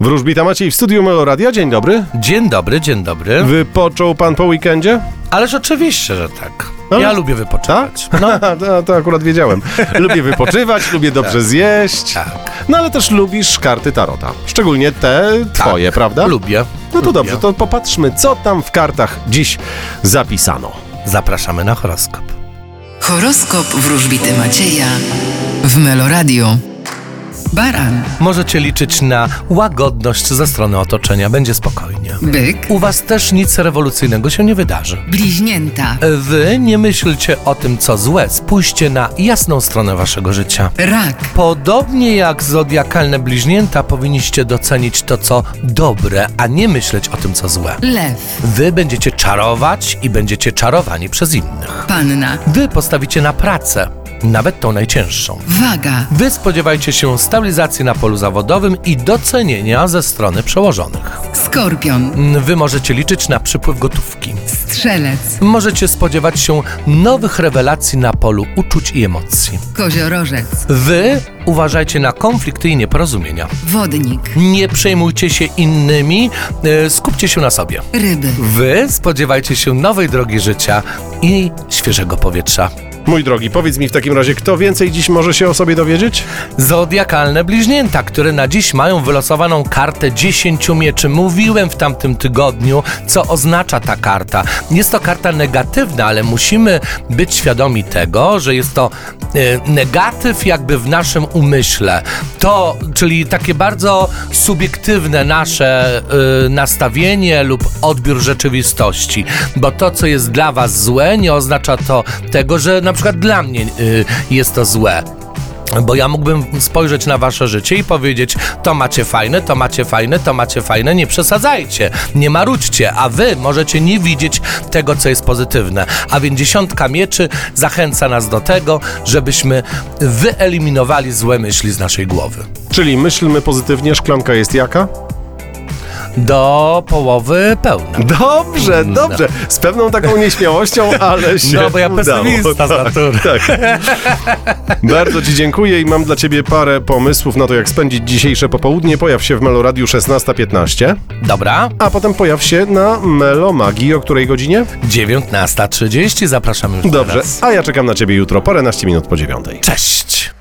Wróżbita Maciej w studiu Meloradia. Dzień dobry. Dzień dobry, dzień dobry. Wypoczął pan po weekendzie? Ależ oczywiście, że tak. Ale- Ja lubię wypoczywać. No, to, to akurat wiedziałem. Lubię wypoczywać, lubię dobrze zjeść. Tak. No ale też lubisz karty Tarota. Szczególnie te twoje, prawda? Lubię. No to lubię. dobrze, to popatrzmy, co tam w kartach dziś zapisano. Zapraszamy na horoskop. Horoskop wróżbity Macieja w Meloradio. Baran, Możecie liczyć na łagodność ze strony otoczenia, będzie spokojnie. byk, U was też nic rewolucyjnego się nie wydarzy. bliźnięta, Wy nie myślcie o tym, co złe, spójrzcie na jasną stronę waszego życia. rak, Podobnie jak zodiakalne bliźnięta, powinniście docenić to, co dobre, a nie myśleć o tym, co złe. lew, Wy będziecie czarować i będziecie czarowani przez innych. panna, Wy postawicie na pracę, nawet tą najcięższą. waga, Wy spodziewajcie się stabilizacji na polu zawodowym i docenienia ze strony przełożonych. skorpion, Wy możecie liczyć na przypływ gotówki. strzelec, Możecie spodziewać się nowych rewelacji na polu uczuć i emocji. koziorożec, Wy uważajcie na konflikty i nieporozumienia. wodnik, Nie przejmujcie się innymi, e, skupcie się na sobie. ryby, Wy spodziewajcie się nowej drogi życia i świeżego powietrza. Mój drogi, powiedz mi w takim razie, kto więcej dziś może się o sobie dowiedzieć? Zodiakalne bliźnięta, które na dziś mają wylosowaną kartę 10 mieczy. Mówiłem w tamtym tygodniu, co oznacza ta karta. Jest to karta negatywna, ale musimy być świadomi tego, że jest to e, negatyw jakby w naszym umyśle. To, czyli takie bardzo subiektywne nasze e, nastawienie lub odbiór rzeczywistości. Bo to, co jest dla was złe, nie oznacza to tego, że na przykład dla mnie e, jest to złe. Bo ja mógłbym spojrzeć na wasze życie i powiedzieć, to macie fajne, to macie fajne, to macie fajne, nie przesadzajcie, nie marudźcie, a wy możecie nie widzieć tego, co jest pozytywne. A więc dziesiątka mieczy zachęca nas do tego, żebyśmy wyeliminowali złe myśli z naszej głowy. Czyli myślmy pozytywnie, szklanka jest jaka? Do połowy pełna. Dobrze, dobrze. Z pewną taką nieśmiałością, ale się No, bo ja udało. pesymista z natury. Tak. Bardzo Ci dziękuję i mam dla Ciebie parę pomysłów na to, jak spędzić dzisiejsze popołudnie. Pojaw się w Meloradiu 16.15, Dobra, a potem pojaw się na Melomagii. O której godzinie? 19.30, zapraszamy już Dobrze, teraz. a ja czekam na Ciebie jutro, paręnaście minut po dziewiątej. Cześć!